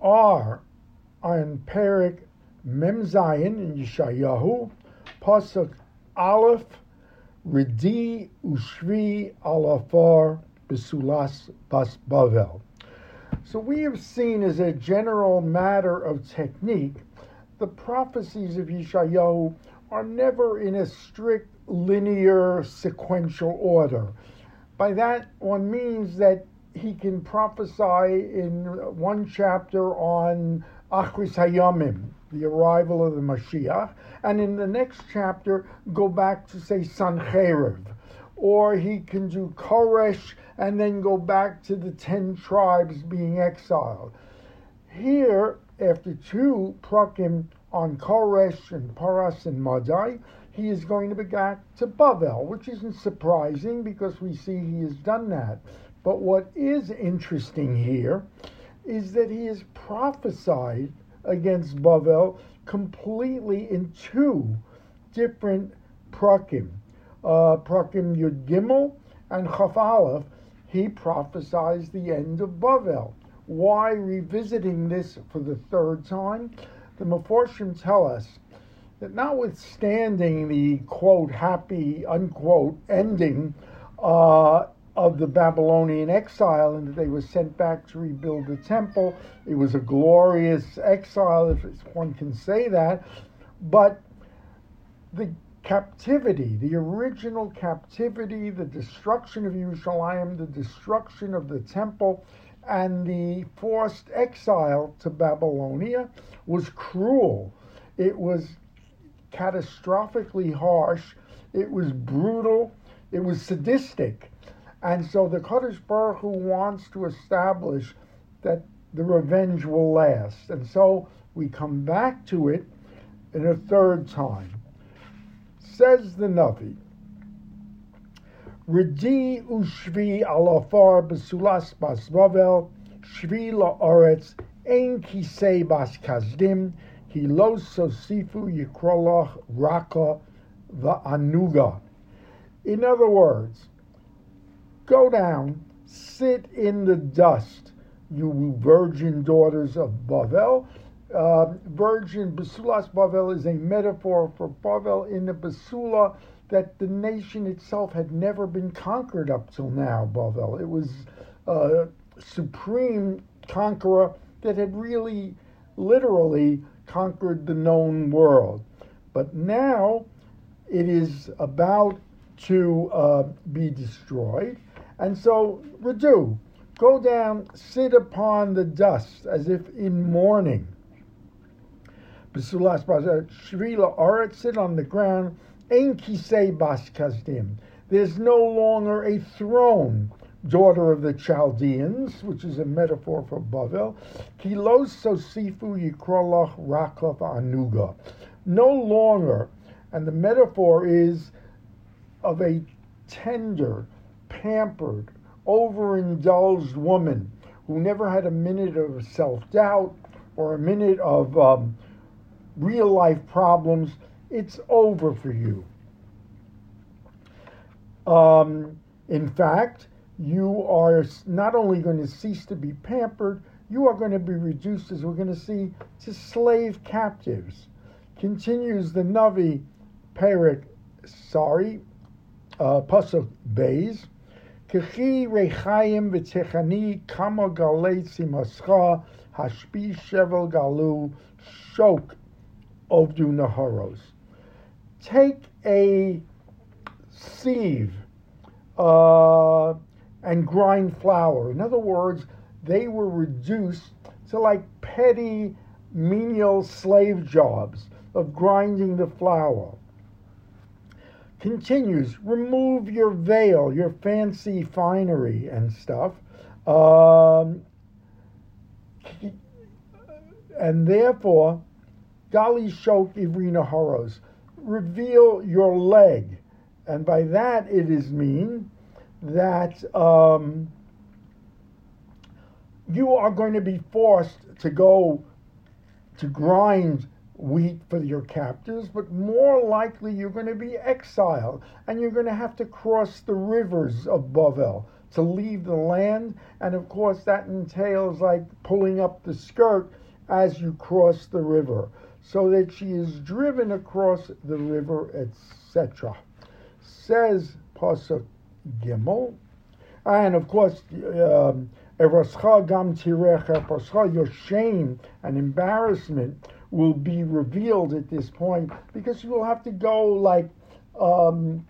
are on Perik Mem Zayin in Yeshayahu, Pasuk Aleph, Redi Ushvi Alafar Besulas Bas Bavel. So we have seen as a general matter of technique, the prophecies of Yeshayahu are never in a strict linear sequential order. By that one means that he can prophesy in one chapter on Achris Hayamim, the arrival of the Mashiach, and in the next chapter go back to say Sancheriv, or he can do Koresh and then go back to the ten tribes being exiled. Here, after two prakim on Koresh and Paras and Madai, he is going to be back to Bavel, which isn't surprising because we see he has done that. But what is interesting here is that he has prophesied against Bavel completely in two different prakim. Uh, prakim Yud Gimel and Chaf Aleph, he prophesies the end of Bavel. Why revisiting this for the third time? The Meforshim tell us that notwithstanding the quote happy unquote ending uh, of the Babylonian exile and that they were sent back to rebuild the temple. It was a glorious exile, if one can say that. But the captivity, the original captivity, the destruction of Jerusalem, the destruction of the temple, and the forced exile to Babylonia was cruel. It was catastrophically harsh. It was brutal. It was sadistic. And so the Kadosh Baruch Hu wants to establish that the revenge will last. And so we come back to it in a third time. Says the Navi, Redi ushvi alafar besulas bas vavel, shvi la'aretz, ein kisei bas kazdim, ki lo sosifu yikrolach raka va'anuga. In other words, Go down, sit in the dust, you virgin daughters of Bavel. Uh, virgin Basulas Bavel is a metaphor for Bavel in the Basula that the nation itself had never been conquered up till now, Bavel. It was a supreme conqueror that had really, literally conquered the known world. But now it is about to uh, be destroyed. And so, Radu, go down, sit upon the dust as if in mourning. Basulas Shrila Aret, sit on the ground. Ein kisei bas. There's no longer a throne, daughter of the Chaldeans, which is a metaphor for Bavel. Kilos sosifu yikrolach rakov anuga. No longer, and the metaphor is of a tender, pampered, overindulged woman who never had a minute of self doubt or a minute of um, real life problems, it's over for you. Um, in fact, you are not only going to cease to be pampered, you are going to be reduced, as we're going to see, to slave captives. Continues the Navi Perik, sorry, uh, Pasuk Bays. Take a sieve uh, and grind flour. In other words, they were reduced to like petty menial slave jobs of grinding the flour continues remove your veil, your fancy finery and stuff. Um, and therefore, Gali Shok Ivrina Horos, reveal your leg. And by that it is mean that um, you are going to be forced to go to grind wheat for your captors, but more likely you're going to be exiled and you're going to have to cross the rivers of Bavel to leave the land, and of course that entails like pulling up the skirt as you cross the river, so that she is driven across the river, etc. Says Pasuk Gimel, and of course, um, your shame and embarrassment will be revealed at this point because you will have to go like um,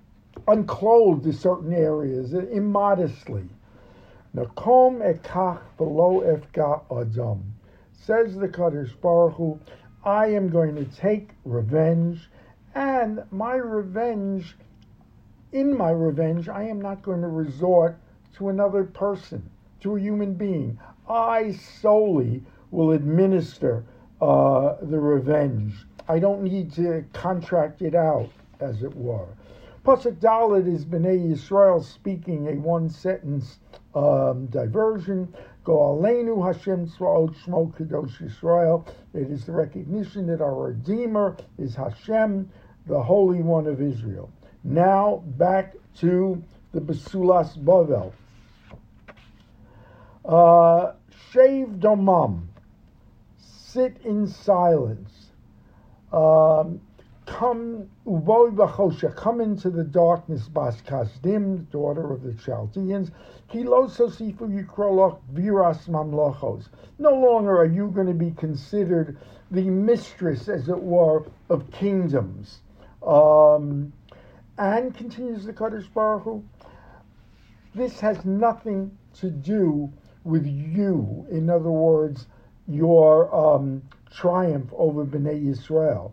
unclothed to certain areas immodestly. Nakom ekach below efka adam. Says the Kadosh Baruch Hu, I am going to take revenge, and my revenge, in my revenge, I am not going to resort to another person, to a human being. I solely will administer uh, the revenge. I don't need to contract it out, as it were. Pasuk Dalit is Bnei Yisrael speaking a one sentence um, diversion. Go Aleinu Hashem Tzvaot Shmo Kadosh Yisrael. It is the recognition that our Redeemer is Hashem, the Holy One of Israel. Now back to the Basulas Bavel. Uh, shave domam. Sit in silence. Um, come uboy b'chosha, come into the darkness, bas kasdim, daughter of the Chaldeans. Kilo sosifu yikrolach viras mamlochos. No longer are you going to be considered the mistress, as it were, of kingdoms. Um, and continues the Kadosh Baruch Hu, this has nothing to do with you. In other words, your um, triumph over Bnei Yisrael.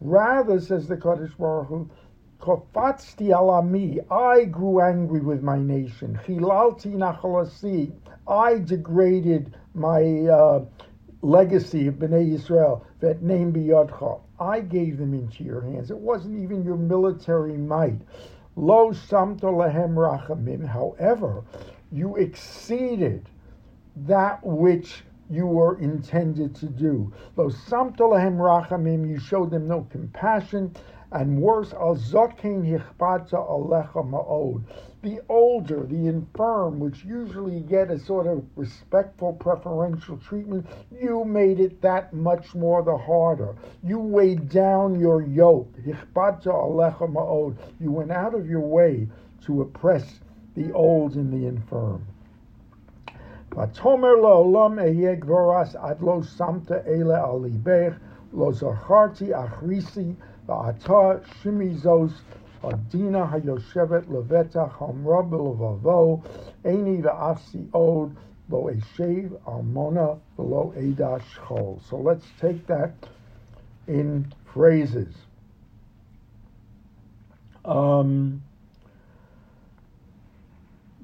Rather, says the Kadosh Baruch Hu, alami, I grew angry with my nation. Chilalti nachalasi, I degraded my uh, legacy of Bnei Yisrael, that name biyadcha. I gave them into your hands. It wasn't even your military might. Lo samto lehem rachamim. However, you exceeded that which you were intended to do. Lo samtolahem rachamim, you showed them no compassion, and worse, al zokin hichbata alecha ma'od. The older, the infirm, which usually get a sort of respectful preferential treatment, you made it that much more the harder. You weighed down your yoke. Hichbata alecha ma'od. You went out of your way to oppress the old and the infirm. ותאמר לעולם אהיה גבורס עד לא שמת אלה על ליבך, לא זכרתי אחריסי, ועתה שמי זוס הדינה היושבת לבטח אמרה בלבבו, איני ואפסי עוד, לא אשב אלמונה ולא אדע שכול. So let's take that in phrases. Um,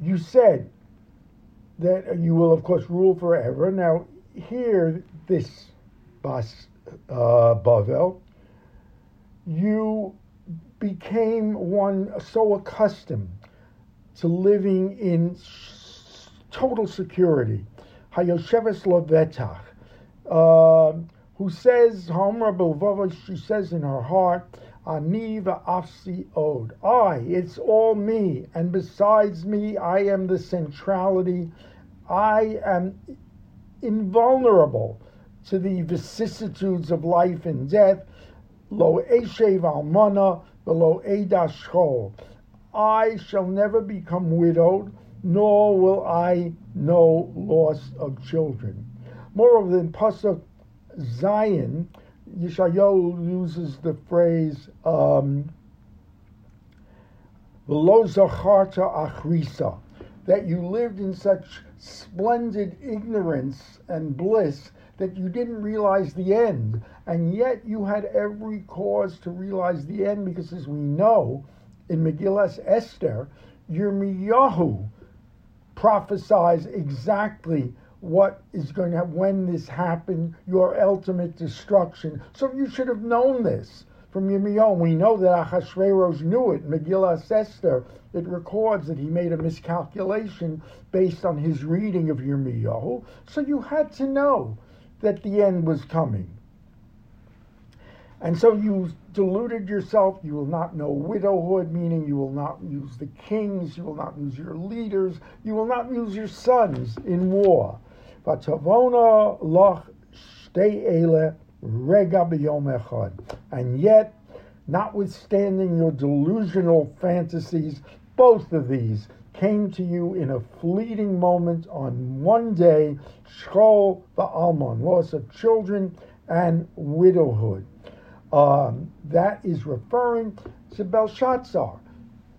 you said, that you will, of course, rule forever. Now, here, this Bas uh, Bavel, you became one so accustomed to living in total security. Hayosheves Lovetach, uh, who says, she says in her heart, Ani va'afsi od. I, it's all me, and besides me, I am the centrality. I am invulnerable to the vicissitudes of life and death. Lo eshev almana, lo edashchol. I shall never become widowed, nor will I know loss of children. Moreover, in Pasuk Zayin, Yeshayahu uses the phrase um, achrisa, that you lived in such splendid ignorance and bliss that you didn't realize the end, and yet you had every cause to realize the end because, as we know, in Megillas Esther, Yirmiyahu prophesies exactly what is going to happen, when this happened, your ultimate destruction. So you should have known this from Yirmiyahu. We know that Achashverosh knew it. Megillah Esther, it records that he made a miscalculation based on his reading of Yirmiyahu. So you had to know that the end was coming. And so you deluded yourself. You will not know widowhood, meaning you will not use the kings, you will not use your leaders, you will not use your sons in war. Vatavona loch ele rega echad. And yet, notwithstanding your delusional fantasies, both of these came to you in a fleeting moment on one day, Shkol Almon, loss of children and widowhood. Um, that is referring to Belshazzar.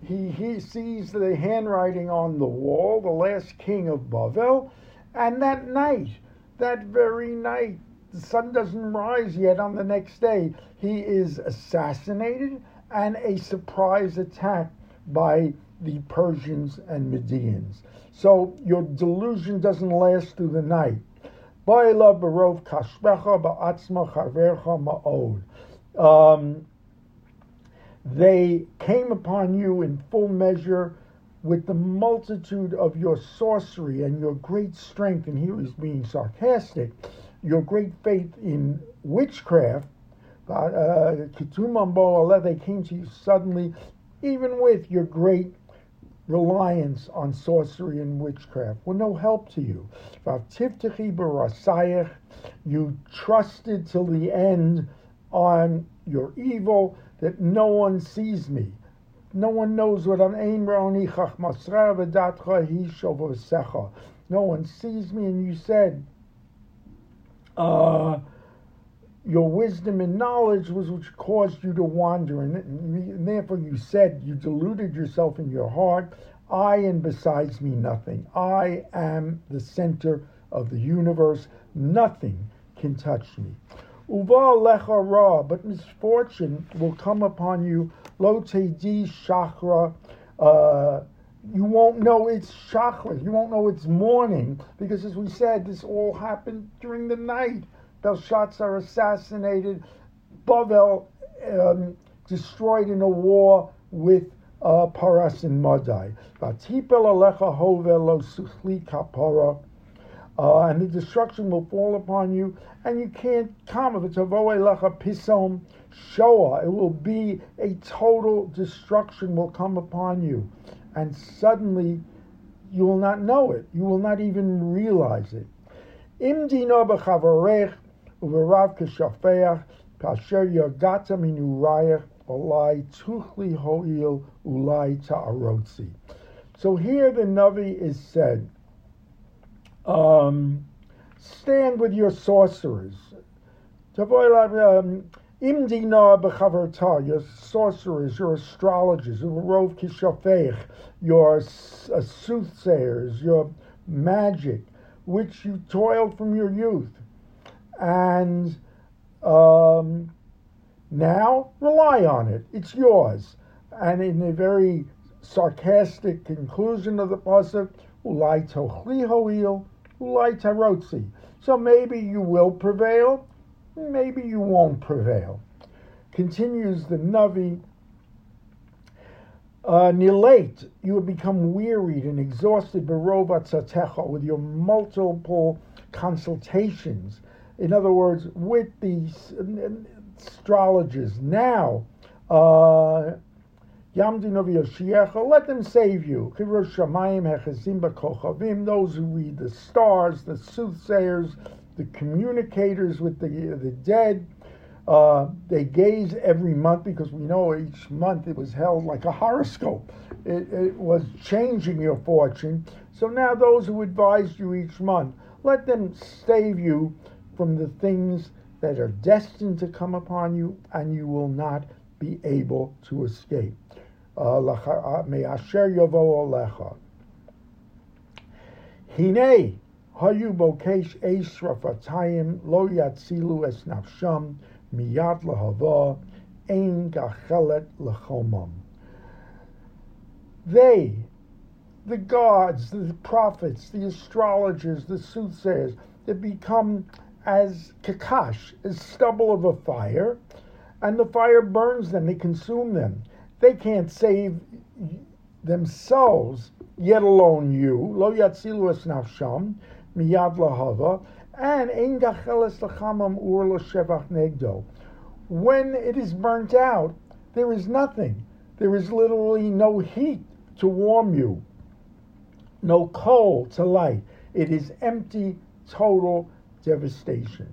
He, he sees the handwriting on the wall, the last king of Bavel, and that night, that very night, the sun doesn't rise yet on the next day, he is assassinated and a surprise attack by the Persians and Medians. So your delusion doesn't last through the night. Um, they came upon you in full measure with the multitude of your sorcery and your great strength, and here he's being sarcastic, your great faith in witchcraft. Uh, they came to you suddenly, even with your great reliance on sorcery and witchcraft were no help to you. You trusted till the end on your evil that no one sees me. No one knows what an I'm No one sees me, and you said, uh, your wisdom and knowledge was which caused you to wander, and, and therefore you said you deluded yourself in your heart. I and besides me nothing. I am the center of the universe. Nothing can touch me. Uva lecha ra, but misfortune will come upon you. Lo di shachra. Uh, you won't know it's shachra. You won't know it's morning because, as we said, this all happened during the night. Belshazzar assassinated, Bavel um, destroyed in a war with uh, Paras and Madai. Uh, and the destruction will fall upon you, and you can't come. If it's a pisom shoah, it will be a total destruction will come upon you, and suddenly you will not know it. You will not even realize it. Im Uverav keshafeach kasher yagata minurayach olai tuchli ho'il ulai ta'arotzi. So here the Navi is said, um, stand with your sorcerers. Um, your sorcerers, your astrologers, Uverov kishafeich, your uh, soothsayers, your magic, which you toiled from your youth and um, now rely on it. It's yours. And in a very sarcastic conclusion of the pasuk, hoil, ulai. So maybe you will prevail, maybe you won't prevail. Continues the Navi. Uh, nilate, you have become wearied and exhausted with your multiple consultations in other words, with these astrologers now, uh, let them save you. Those who read the stars, the soothsayers, the communicators with the, the dead, uh, they gaze every month because we know each month it was held like a horoscope. It, it was changing your fortune. So now those who advised you each month, let them save you from the things that are destined to come upon you, and you will not be able to escape. Uh, uh, Hine hayu bokesh eis rafatayim lo yatzilu es nafsham miyad lahava ein gachelet lechomam. They, the gods, the prophets, the astrologers, the soothsayers, they become as kakash, as stubble of a fire, and the fire burns them, they consume them. They can't save themselves, yet alone you. Lo yatzilu es nafsham, miyad lahava, and ein gacheles lachamam ur l'shevach negdo. when it is burnt out, there is nothing. There is literally no heat to warm you, no coal to light. It is empty, total devastation.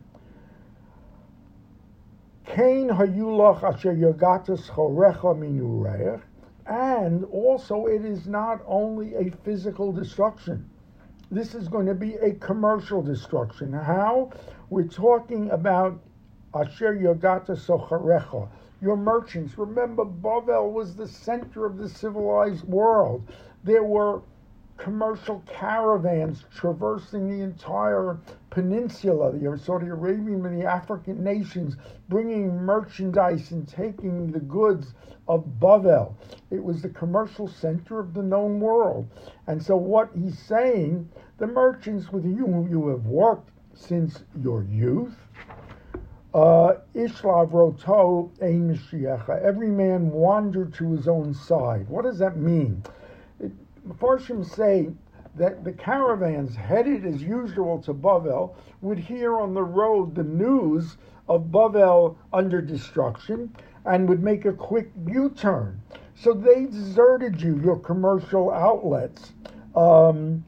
Hayulach asher yogatas chorecha and also it is not only a physical destruction. This is going to be a commercial destruction. How? We're talking about asher yogata socharecha, your merchants. Remember, Bavel was the center of the civilized world. There were commercial caravans traversing the entire peninsula, the Saudi Arabian and the African nations, bringing merchandise and taking the goods of Bavel. It was the commercial center of the known world. And so, what he's saying, the merchants with whom you have worked since your youth, uh, Ishlav roto ein Every man wandered to his own side. What does that mean? Mepharshim say that the caravans headed as usual to Bavel would hear on the road the news of Bavel under destruction and would make a quick U-turn. So they deserted you, your commercial outlets, um,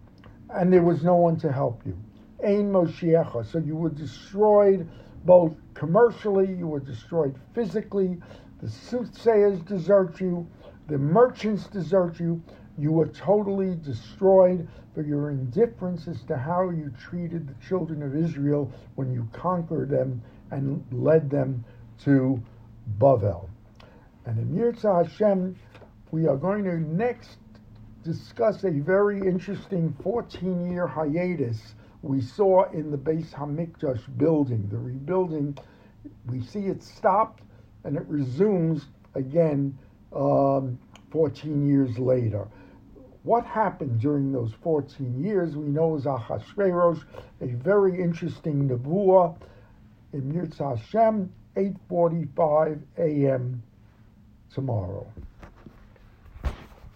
and there was no one to help you. Ein Moshiach. So you were destroyed both commercially, you were destroyed physically. The soothsayers desert you, the merchants desert you. You were totally destroyed for your indifference as to how you treated the children of Israel when you conquered them and led them to Bavel. And in Yirtzeh Hashem, we are going to next discuss a very interesting 14 year hiatus we saw in the Beis Hamikdash building. The rebuilding, we see it stopped and it resumes again um, 14 years later. What happened during those 14 years, we know is a very interesting nevuah in Yirtzeh Hashem, 8.45 a.m. tomorrow.